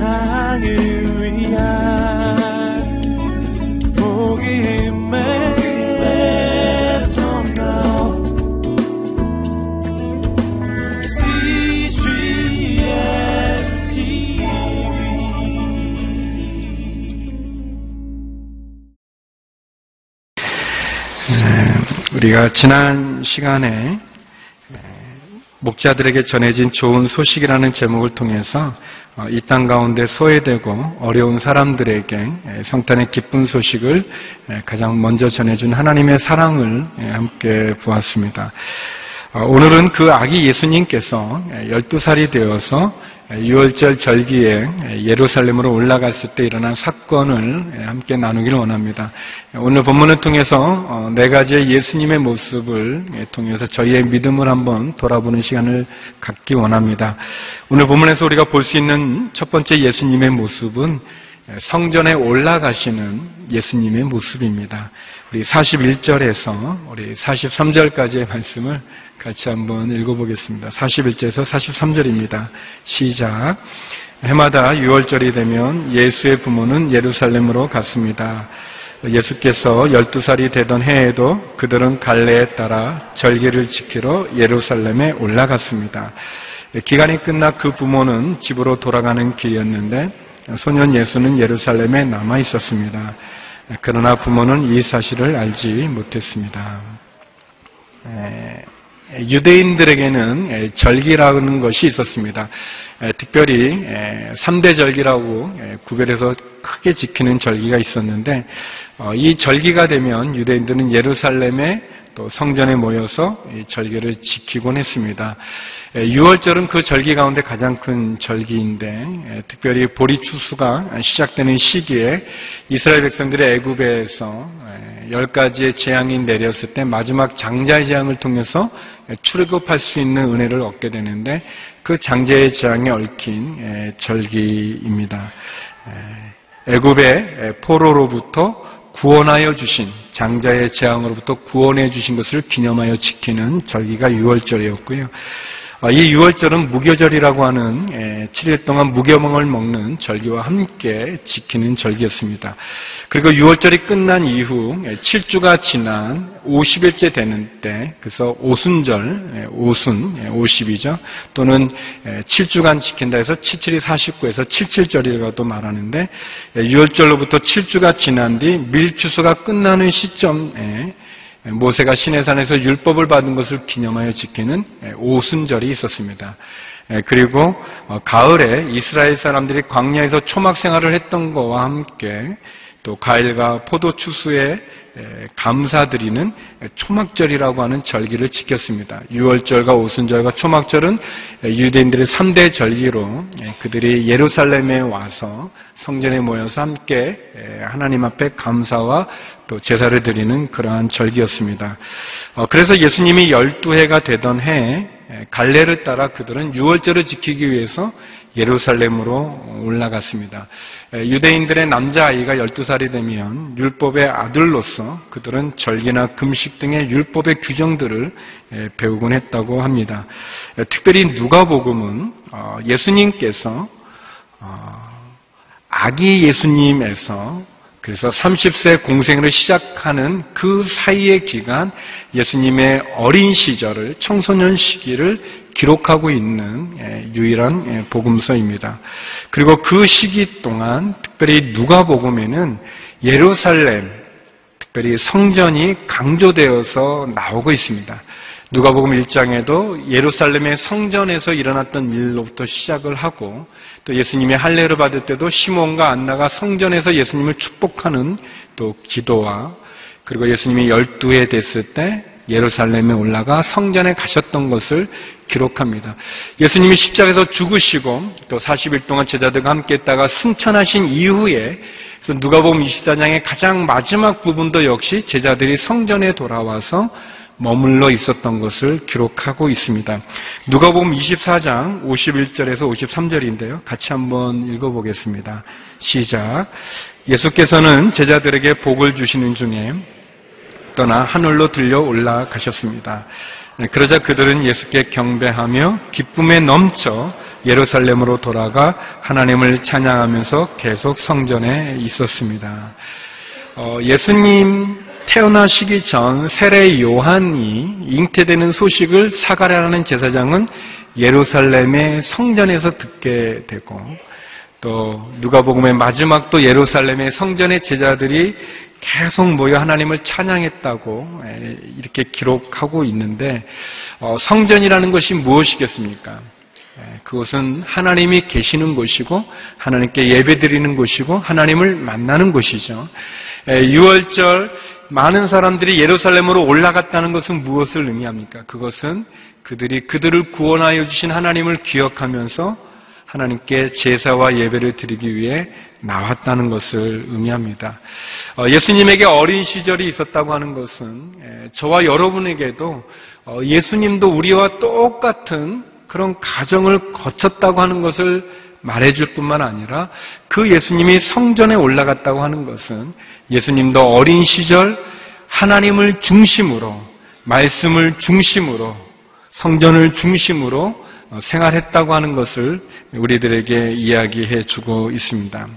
세상을 위한 복음의 우리가 지난 시간에 목자들에게 전해진 좋은 소식이라는 제목을 통해서 어, 이땅 가운데 소외되고 어려운 사람들에게 성탄의 기쁜 소식을 가장 먼저 전해준 하나님의 사랑을 함께 보았습니다. 어, 오늘은 그 아기 예수님께서 12살이 되어서 6월절 절기에 예루살렘으로 올라갔을 때 일어난 사건을 함께 나누기를 원합니다. 오늘 본문을 통해서 어, 네 가지의 예수님의 모습을 통해서 저희의 믿음을 한번 돌아보는 시간을 갖기 원합니다. 오늘 본문에서 우리가 볼 수 있는 첫 번째 예수님의 모습은 성전에 올라가시는 예수님의 모습입니다. 우리 41절에서 우리 43절까지의 말씀을 같이 한번 읽어보겠습니다. 41절에서 43절입니다. 시작. 해마다 6월절이 되면 예수의 부모는 예루살렘으로 갔습니다. 예수께서 12살이 되던 해에도 그들은 갈래에 따라 절기를 지키러 예루살렘에 올라갔습니다. 기간이 끝나 그 부모는 집으로 돌아가는 길이었는데 소년 예수는 예루살렘에 남아 있었습니다. 그러나 부모는 이 사실을 알지 못했습니다. 유대인들에게는 절기라는 것이 있었습니다. 특별히 3대 절기라고 구별해서 크게 지키는 절기가 있었는데 어, 이 절기가 되면 유대인들은 예루살렘에 또 성전에 모여서 절기를 지키곤 했습니다. 6월절은 그 절기 가운데 가장 큰 절기인데 특별히 보리 추수가 시작되는 시기에 이스라엘 백성들의 애굽에서 열 가지의 재앙이 내렸을 때 마지막 장자의 재앙을 통해서 출애굽할 수 있는 은혜를 얻게 되는데 그 장자의 재앙에 얽힌 절기입니다. 애굽의 포로로부터 구원하여 주신 장자의 재앙으로부터 구원해 주신 것을 기념하여 지키는 절기가 6월절이었고요. 아, 이 6월절은 무교절이라고 하는 7일 예, 동안 무교멍을 먹는 절기와 함께 지키는 절기였습니다. 그리고 6월절이 끝난 이후 7주가 예, 지난 50일째 되는 때, 그래서 오순절, 예, 오순, 50이죠. 또는 7주간 지킨다 해서 77이 49에서 77절이라고도 말하는데 6월절로부터 7주가 지난 뒤 밀추수가 끝나는 시점에 모세가 시내산에서 율법을 받은 것을 기념하여 지키는 오순절이 있었습니다. 그리고 어, 가을에 이스라엘 사람들이 광야에서 초막 생활을 했던 것과 함께 또 과일과 포도 추수에 감사드리는 초막절이라고 하는 절기를 지켰습니다. 6월절과 오순절과 초막절은 유대인들의 3대 절기로 그들이 예루살렘에 와서 성전에 모여서 함께 하나님 앞에 감사와 또 제사를 드리는 그러한 절기였습니다. 어, 그래서 예수님이 12해가 되던 해에 갈래를 따라 그들은 6월절을 지키기 위해서 예루살렘으로 올라갔습니다. 유대인들의 남자아이가 12살이 되면 율법의 아들로서 그들은 절기나 금식 등의 율법의 규정들을 배우곤 했다고 합니다. 특별히 누가복음은 어, 예수님께서 어, 아기 예수님에서 그래서 30세 공생을 시작하는 그 사이의 기간 예수님의 어린 시절을 청소년 시기를 기록하고 있는 예, 유일한 예, 복음서입니다. 그리고 그 시기 동안 특별히 누가복음에는 예루살렘 특별히 성전이 강조되어서 나오고 있습니다. 누가복음 1장에도 예루살렘의 성전에서 일어났던 일로부터 시작을 하고 또 예수님의 할례를 받을 때도 시몬과 안나가 성전에서 예수님을 축복하는 또 기도와 그리고 예수님이 열두해 됐을 때 예루살렘에 올라가 성전에 가셨던 것을 기록합니다. 예수님이 십자가에서 죽으시고 또 40일 동안 제자들과 함께 있다가 승천하신 이후에 누가복음 24장의 가장 마지막 부분도 역시 제자들이 성전에 돌아와서 머물러 있었던 것을 기록하고 있습니다. 누가복음 24장 51절에서 53절인데요. 같이 한번 읽어보겠습니다. 시작. 예수께서는 제자들에게 복을 주시는 중에 떠나 하늘로 들려 올라가셨습니다. 네, 그러자 그들은 예수께 경배하며 기쁨에 넘쳐 예루살렘으로 돌아가 하나님을 찬양하면서 계속 성전에 있었습니다. 어, 예수님 태어나시기 전 세례 요한이 잉태되는 소식을 사가랴라는 제사장은 예루살렘의 성전에서 듣게 되고 또 누가복음의 마지막 또 예루살렘의 성전의 제자들이 계속 모여 하나님을 찬양했다고 이렇게 기록하고 있는데 어, 성전이라는 것이 무엇이겠습니까? 그것은 하나님이 계시는 곳이고 하나님께 예배드리는 곳이고 하나님을 만나는 곳이죠. 6월절 많은 사람들이 예루살렘으로 올라갔다는 것은 무엇을 의미합니까? 그것은 그들이 그들을 구원하여 주신 하나님을 기억하면서 하나님께 제사와 예배를 드리기 위해 나왔다는 것을 의미합니다. 어, 예수님에게 어린 시절이 있었다고 하는 것은 저와 여러분에게도 어, 예수님도 우리와 똑같은 그런 가정을 거쳤다고 하는 것을 말해줄 뿐만 아니라 그 예수님이 성전에 올라갔다고 하는 것은 예수님도 어린 시절 하나님을 중심으로 말씀을 중심으로 성전을 중심으로 어, 생활했다고 하는 것을 우리들에게 이야기해 주고 있습니다.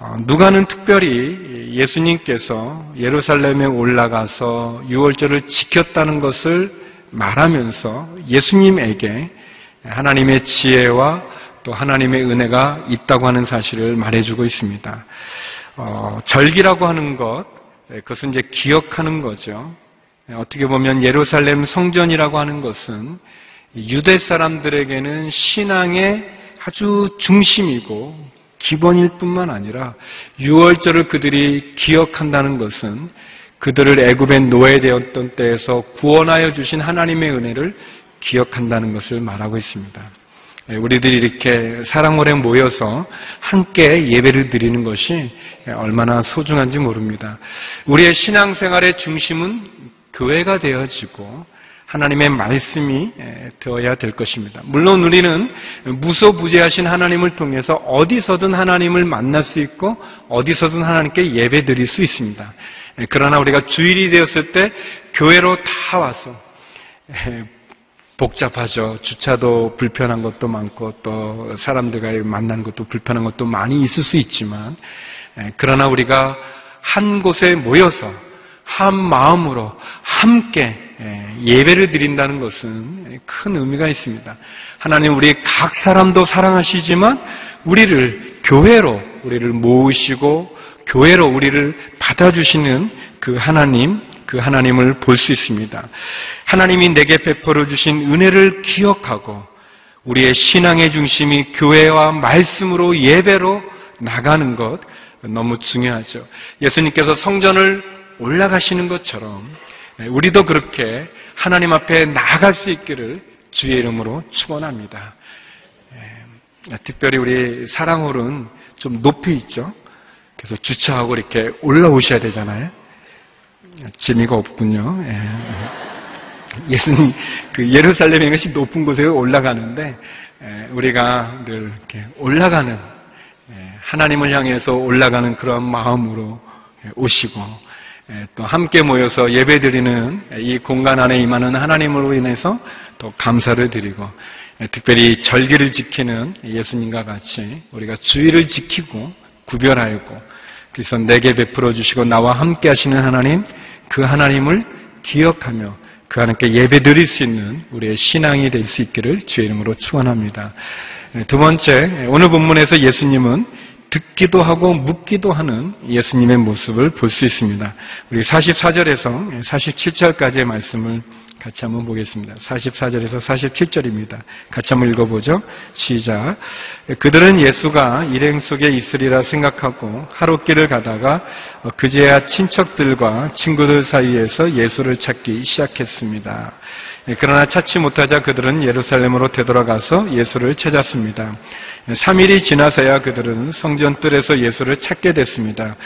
어, 누가는 특별히 예수님께서 예루살렘에 올라가서 유월절을 지켰다는 것을 말하면서 예수님에게 하나님의 지혜와 또 하나님의 은혜가 있다고 하는 사실을 말해주고 있습니다. 어, 절기라고 하는 것, 그것은 이제 기억하는 거죠. 어떻게 보면 예루살렘 성전이라고 하는 것은 유대 사람들에게는 신앙의 아주 중심이고 기본일 뿐만 아니라 유월절을 그들이 기억한다는 것은 그들을 애굽의 노예되었던 때에서 구원하여 주신 하나님의 은혜를 기억한다는 것을 말하고 있습니다. 예, 우리들이 이렇게 사랑홀에 모여서 함께 예배를 드리는 것이 얼마나 소중한지 모릅니다. 우리의 신앙생활의 중심은 교회가 되어지고 하나님의 말씀이 되어야 될 것입니다. 물론 우리는 무소부재하신 하나님을 통해서 어디서든 하나님을 만날 수 있고 어디서든 하나님께 예배 드릴 수 있습니다. 그러나 우리가 주일이 되었을 때 교회로 다 와서 복잡하죠. 주차도 불편한 것도 많고 또 사람들과 만나는 것도 불편한 것도 많이 있을 수 있지만 그러나 우리가 한 곳에 모여서 한 마음으로 함께 예, 예배를 드린다는 것은 큰 의미가 있습니다. 하나님 우리 각 사람도 사랑하시지만 우리를 교회로 우리를 모으시고 교회로 우리를 받아주시는 그 하나님, 그 하나님을 볼 수 있습니다. 하나님이 내게 베풀어 주신 은혜를 기억하고 우리의 신앙의 중심이 교회와 말씀으로 예배로 나가는 것 너무 중요하죠. 예수님께서 성전을 올라가시는 것처럼 네, 우리도 그렇게 하나님 앞에 나아갈 수 있기를 주의 이름으로 축원합니다. 네, 특별히 우리 사랑홀은 좀 높이 있죠. 그래서 주차하고 이렇게 올라오셔야 되잖아요. 재미가 없군요. 예. 예수님 그 예루살렘에 것이 높은 곳에 올라가는데 우리가 늘 이렇게 올라가는 하나님을 향해서 올라가는 그런 마음으로 오시고 예, 또 함께 모여서 예배드리는 이 공간 안에 임하는 하나님으로 인해서 또 감사를 드리고 예, 특별히 절기를 지키는 예수님과 같이 우리가 주의를 지키고 구별하였고 그래서 내게 베풀어 주시고 나와 함께 하시는 하나님 그 하나님을 기억하며 그 하나님께 예배 드릴 수 있는 우리의 신앙이 될 수 있기를 주의 이름으로 축원합니다. 예, 두 번째 오늘 본문에서 예수님은 듣기도 하고 묻기도 하는 예수님의 모습을 볼 수 있습니다. 우리 44절에서 47절까지의 말씀을 같이 한번 보겠습니다. 44절에서 47절입니다. 같이 한번 읽어보죠. 시작. 그들은 예수가 일행 속에 있으리라 생각하고 하룻길을 가다가 그제야 친척들과 친구들 사이에서 예수를 찾기 시작했습니다. 그러나 찾지 못하자 그들은 예루살렘으로 되돌아가서 예수를 찾았습니다. 3일이 지나서야 그들은 성전 뜰에서 예수를 찾게 됐습니다.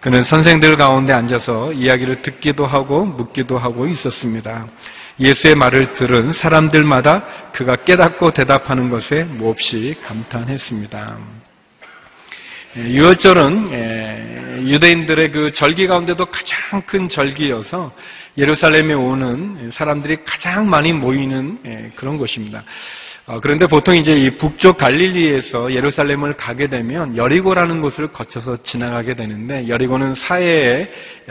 그는 선생들 가운데 앉아서 이야기를 듣기도 하고 묻기도 하고 있었습니다. 예수의 말을 들은 사람들마다 그가 깨닫고 대답하는 것에 몹시 감탄했습니다. 예, 유월절은 예, 유대인들의 그 절기 가운데도 가장 큰 절기여서 예루살렘에 오는 사람들이 가장 많이 모이는 예, 그런 곳입니다. 어, 그런데 보통 이제 이 북쪽 갈릴리에서 예루살렘을 가게 되면 여리고라는 곳을 거쳐서 지나가게 되는데 여리고는 사해에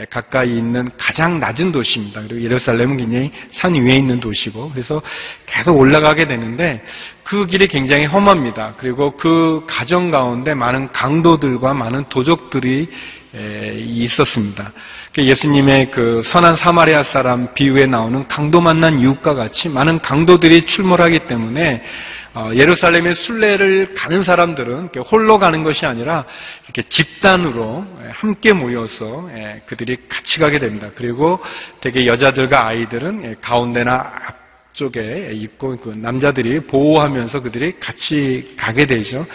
가까이 있는 가장 낮은 도시입니다. 그리고 예루살렘은 굉장히 산 위에 있는 도시고 그래서 계속 올라가게 되는데 그 길이 굉장히 험합니다. 그리고 그 가정 가운데 많은 강도들과 많은 도적들이 있었습니다. 그 예수님의 그 선한 사마리아 사람 비유에 나오는 강도 만난 이웃과 같이 많은 강도들이 출몰하기 때문에 어, 예루살렘의 순례를 가는 사람들은 홀로 가는 것이 아니라 이렇게 집단으로 함께 모여서 그들이 같이 가게 됩니다. 그리고 되게 여자들과 아이들은 가운데나 앞쪽에 있고 그 남자들이 보호하면서 그들이 같이 가게 되죠.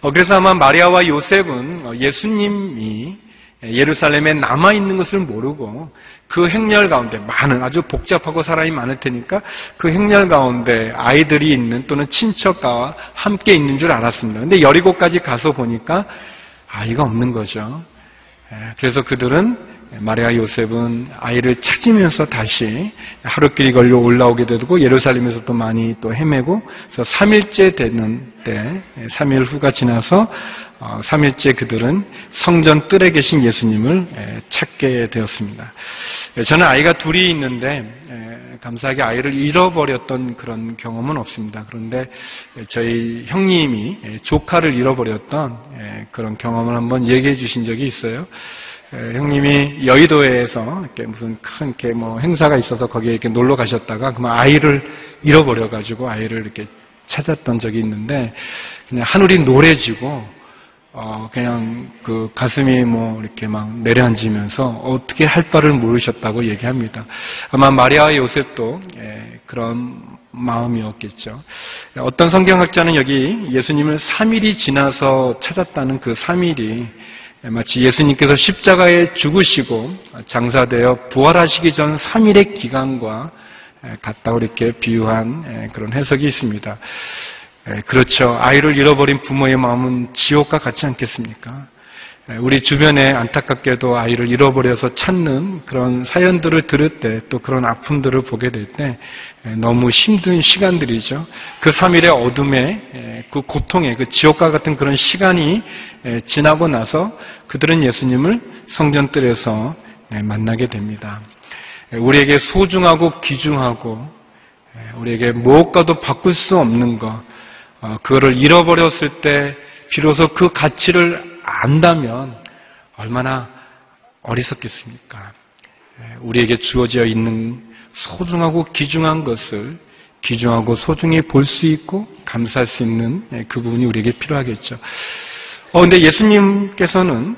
어, 그래서 아마 마리아와 요셉은 어, 예수님이 예루살렘에 남아 있는 것을 모르고 그 행렬 가운데 많은 아주 복잡하고 사람이 많을 테니까 그 행렬 가운데 아이들이 있는 또는 친척과 함께 있는 줄 알았습니다. 근데 여리고까지 가서 보니까 아이가 없는 거죠. 예, 그래서 그들은 마리아 요셉은 아이를 찾으면서 다시 하루길이 걸려 올라오게 되고 예루살렘에서 또 많이 또 헤매고 그래서 3일째 되는 때 3일 후가 지나서 3일째 어, 그들은 성전 뜰에 계신 예수님을 찾게 되었습니다. 저는 아이가 둘이 있는데 감사하게 아이를 잃어버렸던 그런 경험은 없습니다. 그런데 저희 형님이 조카를 잃어버렸던 그런 경험을 한번 얘기해 주신 적이 있어요. 형님이 여의도에서 이렇게 무슨 큰 이렇게 뭐 행사가 있어서 거기에 이렇게 놀러 가셨다가 그만 아이를 잃어버려 가지고 아이를 이렇게 찾았던 적이 있는데 그냥 하늘이 노래지고 어 그냥 그 가슴이 뭐 이렇게 막 내려앉으면서 어떻게 할 바를 모르셨다고 얘기합니다. 아마 마리아 요셉도 예, 그런 마음이었겠죠. 어떤 성경학자는 여기 예수님을 3일이 지나서 찾았다는 그 3일이 마치 예수님께서 십자가에 죽으시고 장사되어 부활하시기 전 3일의 기간과 같다고 이렇게 비유한 그런 해석이 있습니다. 그렇죠. 아이를 잃어버린 부모의 마음은 지옥과 같지 않겠습니까? 우리 주변에 안타깝게도 아이를 잃어버려서 찾는 그런 사연들을 들을 때 또 그런 아픔들을 보게 될 때 너무 힘든 시간들이죠. 그 3일의 어둠에 그 고통에 그 지옥과 같은 그런 시간이 지나고 나서 그들은 예수님을 성전뜰에서 만나게 됩니다. 우리에게 소중하고 귀중하고 우리에게 무엇과도 바꿀 수 없는 것 어, 그거를 잃어버렸을 때 비로소 그 가치를 안다면 얼마나 어리석겠습니까? 예, 우리에게 주어져 있는 소중하고 귀중한 것을 귀중하고 소중히 볼 수 있고 감사할 수 있는 예, 그 부분이 우리에게 필요하겠죠. 어, 근데 예수님께서는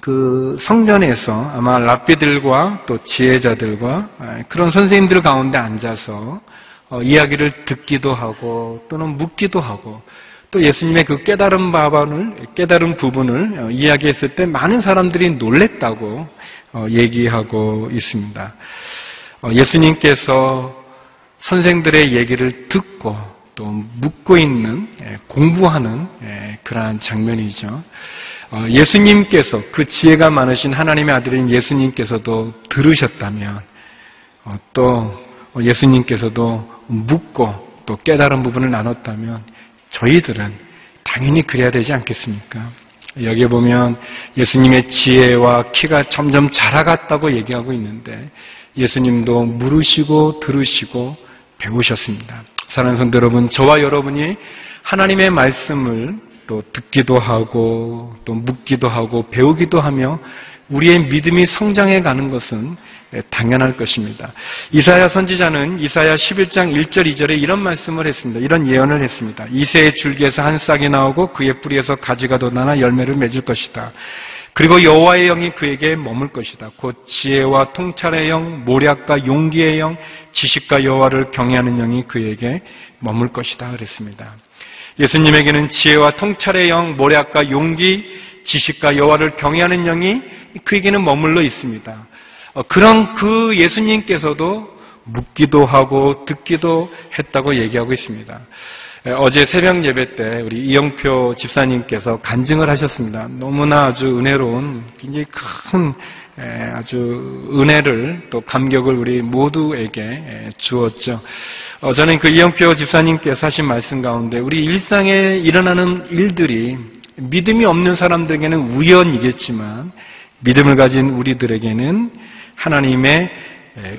그 성전에서 아마 랍비들과 또 지혜자들과 예, 그런 선생님들 가운데 앉아서 어, 이야기를 듣기도 하고 또는 묻기도 하고 또 예수님의 그 깨달은 바반을 깨달은 부분을 어, 이야기했을 때 많은 사람들이 놀랬다고 어, 얘기하고 있습니다. 어, 예수님께서 선생들의 얘기를 듣고 또 묻고 있는 예, 공부하는 예, 그러한 장면이죠. 예수님께서 그 지혜가 많으신 하나님의 아들인 예수님께서도 들으셨다면 또 예수님께서도 묻고 또 깨달은 부분을 나눴다면 저희들은 당연히 그래야 되지 않겠습니까? 여기에 보면 예수님의 지혜와 키가 점점 자라갔다고 얘기하고 있는데 예수님도 물으시고 들으시고 배우셨습니다. 사랑하는 성도 여러분, 저와 여러분이 하나님의 말씀을 또 듣기도 하고 또 묻기도 하고 배우기도 하며 우리의 믿음이 성장해 가는 것은 당연할 것입니다. 이사야 선지자는 이사야 11장 1절 2절에 이런 말씀을 했습니다. 이런 예언을 했습니다. 이새의 줄기에서 한 싹이 나오고 그의 뿌리에서 가지가 돋아나 열매를 맺을 것이다. 그리고 여호와의 영이 그에게 머물 것이다. 곧 지혜와 통찰의 영, 모략과 용기의 영, 지식과 여호와를 경외하는 영이 그에게 머물 것이다. 그랬습니다. 예수님에게는 지혜와 통찰의 영, 모략과 용기, 지식과 여호와를 경외하는 영이 그에게는 머물러 있습니다. 어, 그런 그 예수님께서도 묻기도 하고 듣기도 했다고 얘기하고 있습니다. 어제 새벽 예배 때 우리 이영표 집사님께서 간증을 하셨습니다. 너무나 아주 은혜로운 굉장히 큰 아주 은혜를 또 감격을 우리 모두에게 주었죠. 어, 저는 그 이영표 집사님께서 하신 말씀 가운데 우리 일상에 일어나는 일들이 믿음이 없는 사람들에게는 우연이겠지만 믿음을 가진 우리들에게는 하나님의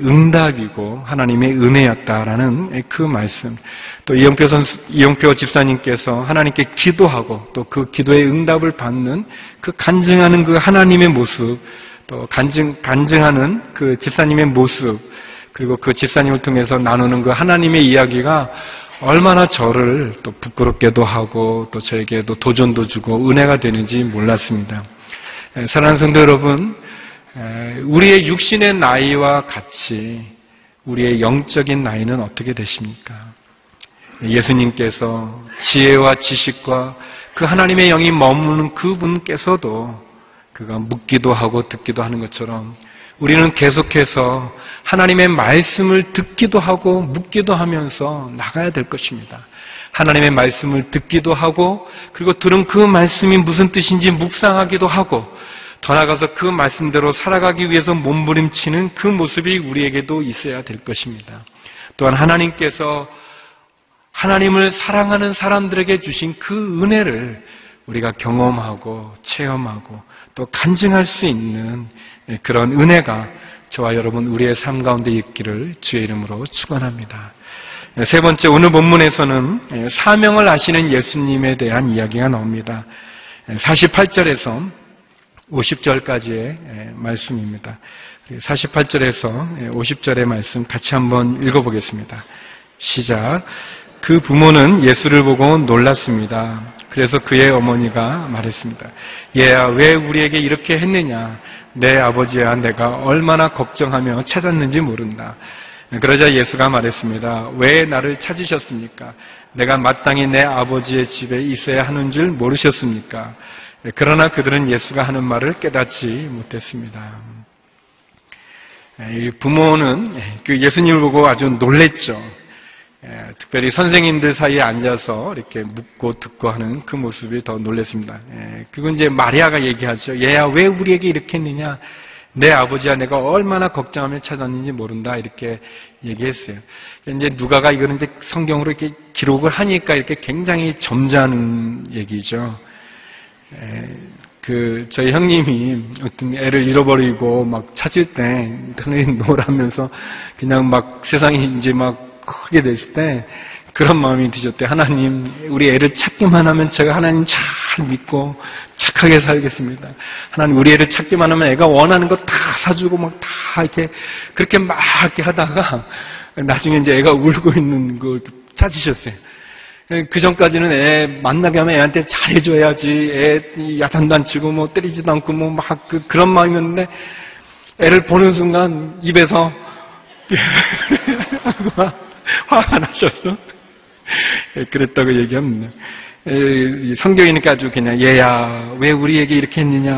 응답이고 하나님의 은혜였다라는 그 말씀. 또 이영표 선수, 이영표 집사님께서 하나님께 기도하고 또 그 기도의 응답을 받는 그 간증하는 그 하나님의 모습, 또 간증 간증하는 그 집사님의 모습, 그리고 그 집사님을 통해서 나누는 그 하나님의 이야기가 얼마나 저를 또 부끄럽게도 하고 또 저에게도 도전도 주고 은혜가 되는지 몰랐습니다. 사랑하는 성도 여러분, 우리의 육신의 나이와 같이 우리의 영적인 나이는 어떻게 되십니까? 예수님께서 지혜와 지식과 그 하나님의 영이 머무는 그분께서도 그가 묻기도 하고 듣기도 하는 것처럼 우리는 계속해서 하나님의 말씀을 듣기도 하고 묻기도 하면서 나가야 될 것입니다. 하나님의 말씀을 듣기도 하고 그리고 들은 그 말씀이 무슨 뜻인지 묵상하기도 하고 더 나아가서 그 말씀대로 살아가기 위해서 몸부림치는 그 모습이 우리에게도 있어야 될 것입니다. 또한 하나님께서 하나님을 사랑하는 사람들에게 주신 그 은혜를 우리가 경험하고 체험하고 또 간증할 수 있는 그런 은혜가 저와 여러분 우리의 삶 가운데 있기를 주의 이름으로 축원합니다. 세 번째 오늘 본문에서는 사명을 아시는 예수님에 대한 이야기가 나옵니다. 48절에서 50절까지의 말씀입니다. 48절에서 50절의 말씀 같이 한번 읽어보겠습니다. 시작. 그 부모는 예수를 보고 놀랐습니다. 그래서 그의 어머니가 말했습니다. 얘야, 왜 우리에게 이렇게 했느냐? 내 아버지야, 내가 얼마나 걱정하며 찾았는지 모른다. 그러자 예수가 말했습니다. 왜 나를 찾으셨습니까? 내가 마땅히 내 아버지의 집에 있어야 하는 줄 모르셨습니까? 그러나 그들은 예수가 하는 말을 깨닫지 못했습니다. 부모는 그 예수님을 보고 아주 놀랬죠. 예, 특별히 선생님들 사이에 앉아서 이렇게 묻고 듣고 하는 그 모습이 더 놀랐습니다. 예, 그건 이제 마리아가 얘기하죠. 얘야 왜 우리에게 이렇게 했느냐? 내 아버지야 내가 얼마나 걱정하며 찾았는지 모른다 이렇게 얘기했어요. 이제 누가가 이거는 이제 성경으로 이렇게 기록을 하니까 이렇게 굉장히 점잖은 얘기죠. 예, 그 저희 형님이 어떤 애를 잃어버리고 막 찾을 때 그냥 놀라면서 그냥 막 세상이 이제 막 크게 됐을 때 그런 마음이 드셨대. 하나님, 우리 애를 찾기만 하면 제가 하나님 잘 믿고 착하게 살겠습니다. 하나님, 우리 애를 찾기만 하면 애가 원하는 거 다 사주고 막 다 이렇게 그렇게 막 이렇게 하다가 나중에 이제 애가 울고 있는 걸 찾으셨어요. 그 전까지는 애 만나게 하면 애한테 잘해줘야지. 애 야단도 안 치고 뭐 때리지도 않고 뭐 막 그, 그런 마음이었는데 애를 보는 순간 입에서 화가 나셨어? 예, 그랬다고 얘기합니다. 예, 성경이니까 아주 그냥 얘야 왜 우리에게 이렇게 했느냐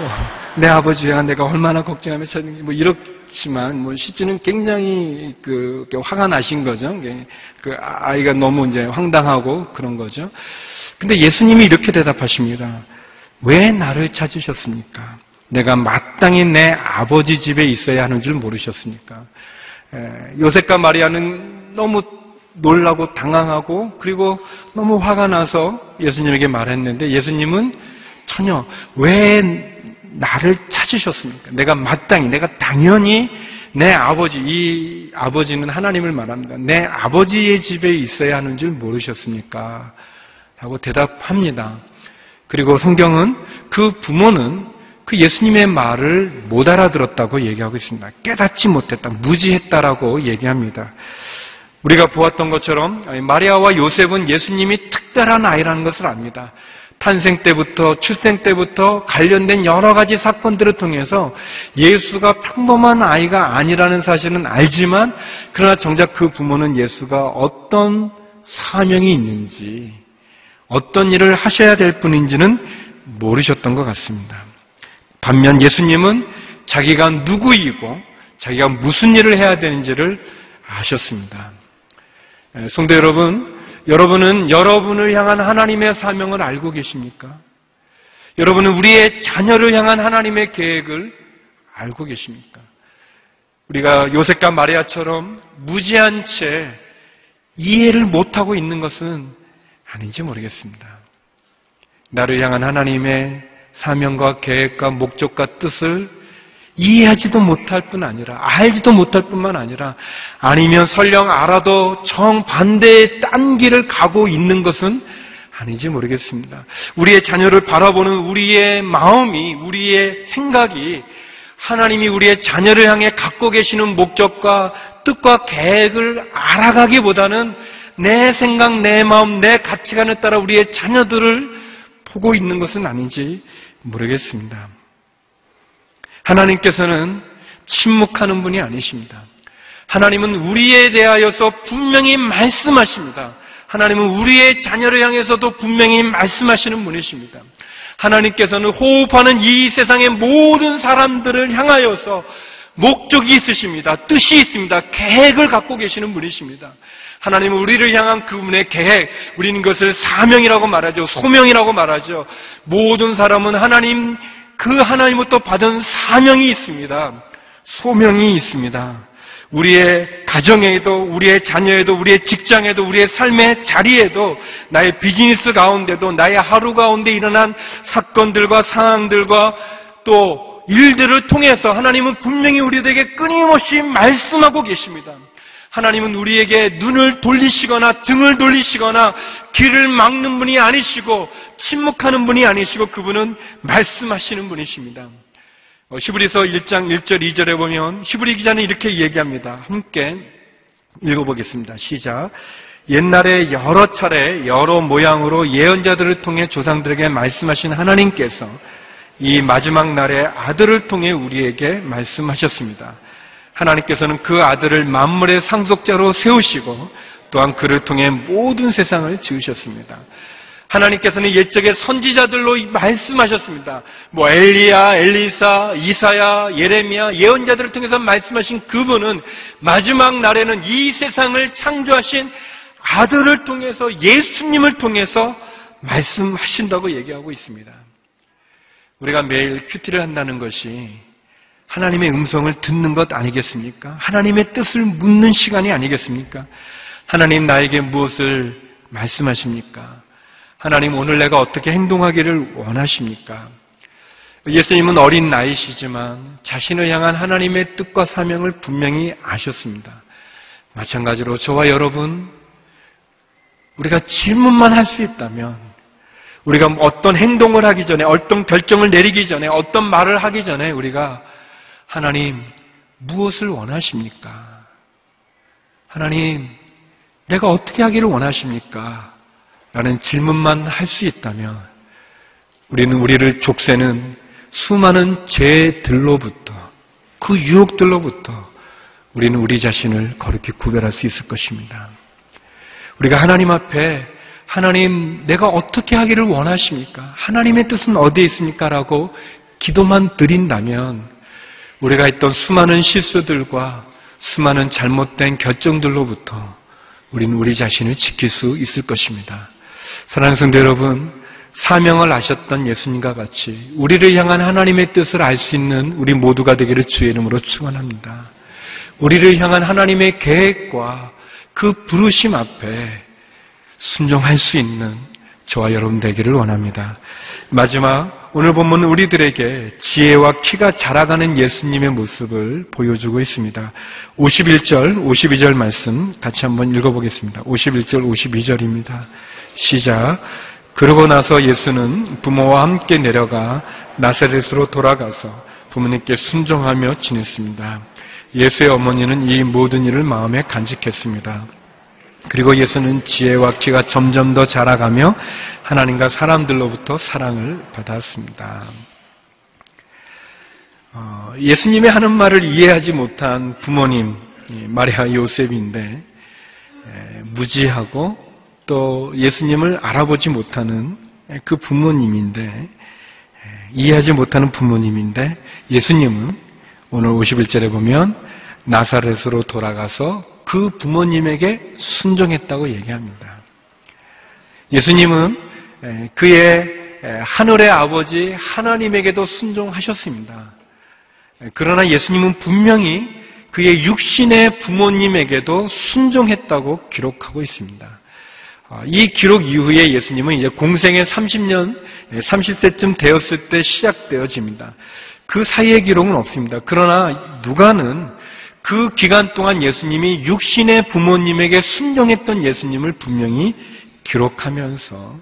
어, 내 아버지야 내가 얼마나 걱정하며 찾는 뭐 이렇지만 뭐 실제는 굉장히 그 화가 나신 거죠. 그 아이가 너무 이제 황당하고 그런 거죠. 근데 예수님이 이렇게 대답하십니다. 왜 나를 찾으셨습니까? 내가 마땅히 내 아버지 집에 있어야 하는 줄 모르셨습니까? 요셉과 마리아는 너무 놀라고 당황하고 그리고 너무 화가 나서 예수님에게 말했는데 예수님은 전혀 왜 나를 찾으셨습니까? 내가 마땅히, 내가 당연히 내 아버지, 이 아버지는 하나님을 말합니다. 내 아버지의 집에 있어야 하는 줄 모르셨습니까? 라고 대답합니다. 그리고 성경은 그 부모는 그 예수님의 말을 못 알아들었다고 얘기하고 있습니다. 깨닫지 못했다, 무지했다라고 얘기합니다. 우리가 보았던 것처럼 마리아와 요셉은 예수님이 특별한 아이라는 것을 압니다. 탄생 때부터 출생 때부터 관련된 여러 가지 사건들을 통해서 예수가 평범한 아이가 아니라는 사실은 알지만 그러나 정작 그 부모는 예수가 어떤 사명이 있는지 어떤 일을 하셔야 될 분인지는 모르셨던 것 같습니다. 반면 예수님은 자기가 누구이고 자기가 무슨 일을 해야 되는지를 아셨습니다. 성도 여러분, 여러분은 여러분을 향한 하나님의 사명을 알고 계십니까? 여러분은 우리의 자녀를 향한 하나님의 계획을 알고 계십니까? 우리가 요셉과 마리아처럼 무지한 채 이해를 못하고 있는 것은 아닌지 모르겠습니다. 나를 향한 하나님의 사명과 계획과 목적과 뜻을 이해하지도 못할 뿐 아니라 알지도 못할 뿐만 아니라 아니면 설령 알아도 정반대의 딴 길을 가고 있는 것은 아닌지 모르겠습니다. 우리의 자녀를 바라보는 우리의 마음이 우리의 생각이 하나님이 우리의 자녀를 향해 갖고 계시는 목적과 뜻과 계획을 알아가기보다는 내 생각, 내 마음, 내 가치관에 따라 우리의 자녀들을 보고 있는 것은 아닌지 모르겠습니다. 하나님께서는 침묵하는 분이 아니십니다. 하나님은 우리에 대하여서 분명히 말씀하십니다. 하나님은 우리의 자녀를 향해서도 분명히 말씀하시는 분이십니다. 하나님께서는 호흡하는 이 세상의 모든 사람들을 향하여서 목적이 있으십니다. 뜻이 있습니다. 계획을 갖고 계시는 분이십니다. 하나님은 우리를 향한 그분의 계획, 우리는 그것을 사명이라고 말하죠. 소명이라고 말하죠. 모든 사람은 하나님, 그 하나님부터 받은 사명이 있습니다. 소명이 있습니다. 우리의 가정에도, 우리의 자녀에도, 우리의 직장에도, 우리의 삶의 자리에도, 나의 비즈니스 가운데도, 나의 하루 가운데 일어난 사건들과 상황들과 또 일들을 통해서 하나님은 분명히 우리들에게 끊임없이 말씀하고 계십니다. 하나님은 우리에게 눈을 돌리시거나 등을 돌리시거나 길을 막는 분이 아니시고 침묵하는 분이 아니시고 그분은 말씀하시는 분이십니다. 어, 히브리서 1장 1절 2절에 보면 히브리 기자는 이렇게 얘기합니다. 함께 읽어보겠습니다. 시작. 옛날에 여러 차례 여러 모양으로 예언자들을 통해 조상들에게 말씀하신 하나님께서 이 마지막 날에 아들을 통해 우리에게 말씀하셨습니다. 하나님께서는 그 아들을 만물의 상속자로 세우시고 또한 그를 통해 모든 세상을 지으셨습니다. 하나님께서는 옛적에 선지자들로 말씀하셨습니다. 뭐 엘리야, 엘리사, 이사야, 예레미야 예언자들을 통해서 말씀하신 그분은 마지막 날에는 이 세상을 창조하신 아들을 통해서 예수님을 통해서 말씀하신다고 얘기하고 있습니다. 우리가 매일 큐티를 한다는 것이 하나님의 음성을 듣는 것 아니겠습니까? 하나님의 뜻을 묻는 시간이 아니겠습니까? 하나님 나에게 무엇을 말씀하십니까? 하나님 오늘 내가 어떻게 행동하기를 원하십니까? 예수님은 어린 나이시지만 자신을 향한 하나님의 뜻과 사명을 분명히 아셨습니다. 마찬가지로 저와 여러분, 우리가 질문만 할 수 있다면, 우리가 어떤 행동을 하기 전에, 어떤 결정을 내리기 전에, 어떤 말을 하기 전에 우리가 하나님, 무엇을 원하십니까? 하나님, 내가 어떻게 하기를 원하십니까? 라는 질문만 할 수 있다면 우리는 우리를 족쇄는 수많은 죄들로부터 그 유혹들로부터 우리는 우리 자신을 거룩히 구별할 수 있을 것입니다. 우리가 하나님 앞에 하나님 내가 어떻게 하기를 원하십니까? 하나님의 뜻은 어디에 있습니까? 라고 기도만 드린다면 우리가 했던 수많은 실수들과 수많은 잘못된 결정들로부터 우리는 우리 자신을 지킬 수 있을 것입니다. 사랑하는 성도 여러분, 사명을 아셨던 예수님과 같이 우리를 향한 하나님의 뜻을 알 수 있는 우리 모두가 되기를 주의 이름으로 축원합니다. 우리를 향한 하나님의 계획과 그 부르심 앞에 순종할 수 있는 저와 여러분 되기를 원합니다. 마지막 오늘 본문은 우리들에게 지혜와 키가 자라가는 예수님의 모습을 보여주고 있습니다. 51절, 52절 말씀 같이 한번 읽어보겠습니다. 51절, 52절입니다. 시작. 그러고 나서 예수는 부모와 함께 내려가 나사렛으로 돌아가서 부모님께 순종하며 지냈습니다. 예수의 어머니는 이 모든 일을 마음에 간직했습니다. 그리고 예수는 지혜와 키가 점점 더 자라가며 하나님과 사람들로부터 사랑을 받았습니다. 어, 예수님의 하는 말을 이해하지 못한 부모님 마리아 요셉인데 무지하고 또 예수님을 알아보지 못하는 그 부모님인데 이해하지 못하는 부모님인데 예수님은 오늘 51절에 보면 나사렛으로 돌아가서 그 부모님에게 순종했다고 얘기합니다. 예수님은 그의 하늘의 아버지 하나님에게도 순종하셨습니다. 그러나 예수님은 분명히 그의 육신의 부모님에게도 순종했다고 기록하고 있습니다. 아, 이 기록 이후에 예수님은 이제 공생의 30년, 30세쯤 되었을 때 시작되어집니다. 그 사이의 기록은 없습니다. 그러나 누가는 그 기간 동안 예수님이 육신의 부모님에게 순종했던 예수님을 분명히 기록하면서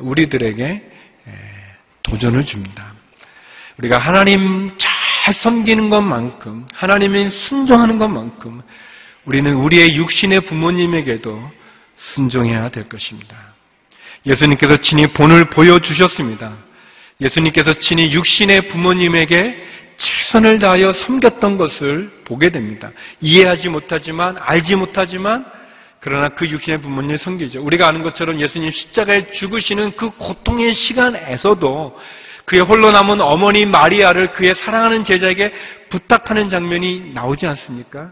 우리들에게 도전을 줍니다. 우리가 하나님 잘 섬기는 것만큼, 하나님의 순종하는 것만큼, 우리는 우리의 육신의 부모님에게도 순종해야 될 것입니다. 예수님께서 친히 본을 보여주셨습니다. 예수님께서 친히 육신의 부모님에게 최선을 다하여 섬겼던 것을 보게 됩니다. 이해하지 못하지만, 알지 못하지만, 그러나 그 육신의 부모님을 섬기죠. 우리가 아는 것처럼 예수님 십자가에 죽으시는 그 고통의 시간에서도 그의 홀로 남은 어머니 마리아를 그의 사랑하는 제자에게 부탁하는 장면이 나오지 않습니까?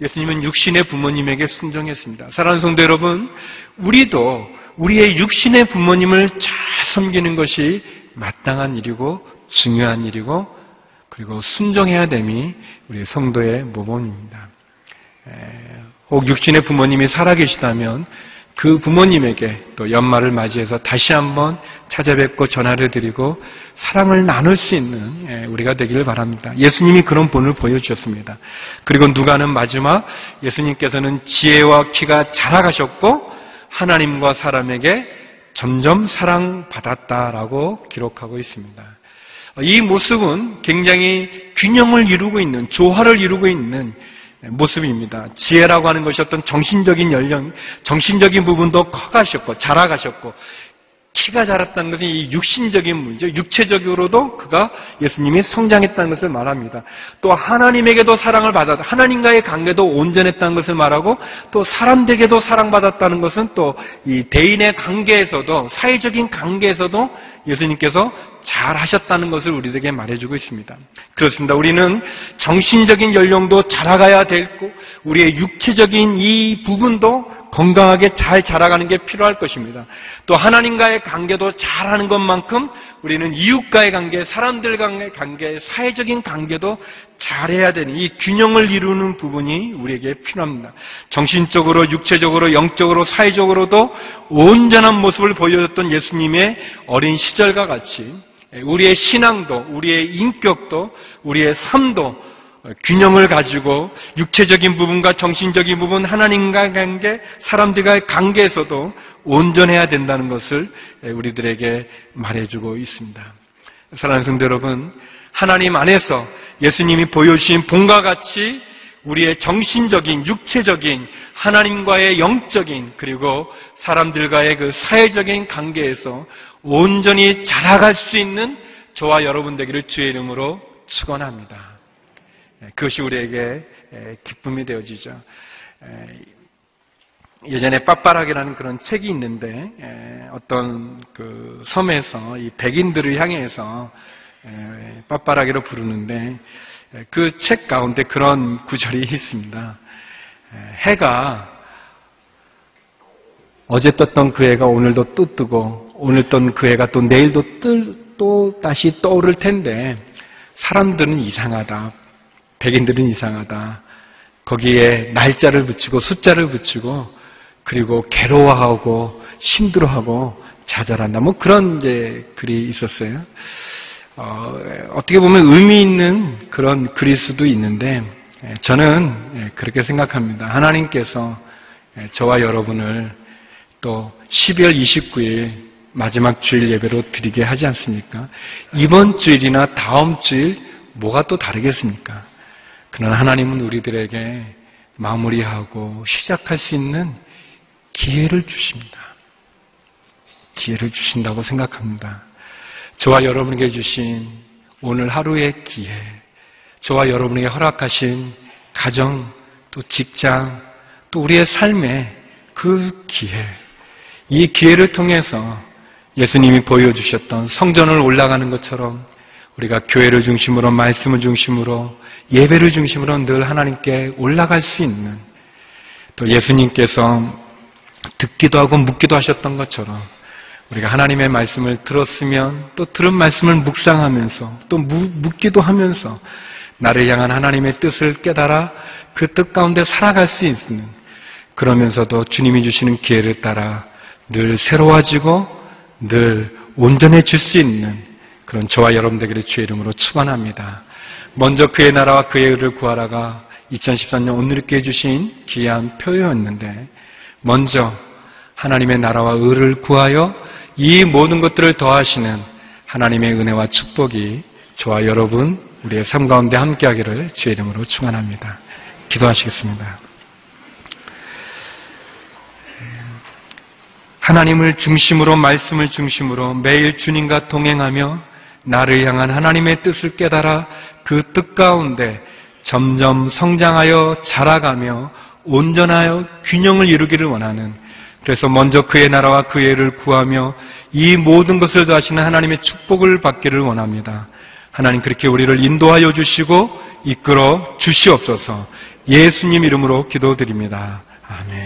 예수님은 육신의 부모님에게 순종했습니다. 사랑하는 성도 여러분, 우리도 우리의 육신의 부모님을 잘 섬기는 것이 마땅한 일이고 중요한 일이고 그리고 순종해야 됨이 우리 성도의 모범입니다. 혹 육신의 부모님이 살아계시다면 그 부모님에게 또 연말을 맞이해서 다시 한번 찾아뵙고 전화를 드리고 사랑을 나눌 수 있는 예, 우리가 되기를 바랍니다. 예수님이 그런 본을 보여주셨습니다. 그리고 누가는 마지막 예수님께서는 지혜와 키가 자라가셨고 하나님과 사람에게 점점 사랑받았다라고 기록하고 있습니다. 이 모습은 굉장히 균형을 이루고 있는, 조화를 이루고 있는 모습입니다. 지혜라고 하는 것이 어떤 정신적인 연령, 정신적인 부분도 커가셨고, 자라가셨고, 키가 자랐다는 것은 이 육신적인 문제, 육체적으로도 그가 예수님이 성장했다는 것을 말합니다. 또 하나님에게도 사랑을 받았다. 하나님과의 관계도 온전했다는 것을 말하고 또 사람들에게도 사랑받았다는 것은 또 이 대인의 관계에서도 사회적인 관계에서도 예수님께서 잘 하셨다는 것을 우리에게 말해주고 있습니다. 그렇습니다. 우리는 정신적인 연령도 자라가야 되고, 우리의 육체적인 이 부분도 건강하게 잘 자라가는 게 필요할 것입니다. 또 하나님과의 관계도 잘하는 것만큼 우리는 이웃과의 관계, 사람들과의 관계, 사회적인 관계도 잘해야 되는 이 균형을 이루는 부분이 우리에게 필요합니다. 정신적으로, 육체적으로, 영적으로, 사회적으로도 온전한 모습을 보여줬던 예수님의 어린 시절과 같이 우리의 신앙도, 우리의 인격도, 우리의 삶도 균형을 가지고 육체적인 부분과 정신적인 부분, 하나님과의 관계, 사람들과의 관계에서도 온전해야 된다는 것을 우리들에게 말해주고 있습니다. 사랑하는 성도 여러분, 하나님 안에서 예수님이 보여주신 본과 같이 우리의 정신적인, 육체적인, 하나님과의 영적인, 그리고 사람들과의 그 사회적인 관계에서 온전히 자라갈 수 있는 저와 여러분 되기를 주의 이름으로 축원합니다. 그것이 우리에게 기쁨이 되어지죠. 예전에 빠빠락이라는 그런 책이 있는데 어떤 그 섬에서 이 백인들을 향해서 빠빠락이로 부르는데 그 책 가운데 그런 구절이 있습니다. 해가 어제 떴던 그 해가 오늘도 또 뜨고 오늘 떴던 그 해가 또 내일도 또 다시 떠오를 텐데 사람들은 이상하다. 백인들은 이상하다. 거기에 날짜를 붙이고 숫자를 붙이고 그리고 괴로워하고 힘들어하고 좌절한다. 뭐 그런 이제 글이 있었어요. 어, 떻게 보면 의미 있는 그런 글일 수도 있는데 예, 저는 예, 그렇게 생각합니다. 하나님께서 예, 저와 여러분을 또 12월 29일 마지막 주일 예배로 드리게 하지 않습니까? 이번 주일이나 다음 주일 뭐가 또 다르겠습니까? 그러나 하나님은 우리들에게 마무리하고 시작할 수 있는 기회를 주십니다. 기회를 주신다고 생각합니다. 저와 여러분에게 주신 오늘 하루의 기회, 저와 여러분에게 허락하신 가정, 또 직장, 또 우리의 삶의 그 기회, 이 기회를 통해서 예수님이 보여주셨던 성전을 올라가는 것처럼 우리가 교회를 중심으로 말씀을 중심으로 예배를 중심으로 늘 하나님께 올라갈 수 있는 또 예수님께서 듣기도 하고 묻기도 하셨던 것처럼 우리가 하나님의 말씀을 들었으면 또 들은 말씀을 묵상하면서 또 묻기도 하면서 나를 향한 하나님의 뜻을 깨달아 그 뜻 가운데 살아갈 수 있는 그러면서도 주님이 주시는 기회를 따라 늘 새로워지고 늘 온전해질 수 있는 그런 저와 여러분들에게 주의 이름으로 축원합니다. 먼저 그의 나라와 그의 의를 구하라가 2013년 오늘 있게 해주신 귀한 표현이었는데 먼저 하나님의 나라와 의를 구하여 이 모든 것들을 더하시는 하나님의 은혜와 축복이 저와 여러분 우리의 삶 가운데 함께하기를 주의 이름으로 축원합니다. 기도하시겠습니다. 하나님을 중심으로 말씀을 중심으로 매일 주님과 동행하며 나를 향한 하나님의 뜻을 깨달아 그 뜻 가운데 점점 성장하여 자라가며 온전하여 균형을 이루기를 원하는 그래서 먼저 그의 나라와 그의 를 구하며 이 모든 것을 더하시는 하나님의 축복을 받기를 원합니다. 하나님 그렇게 우리를 인도하여 주시고 이끌어 주시옵소서 예수님 이름으로 기도드립니다. 아멘.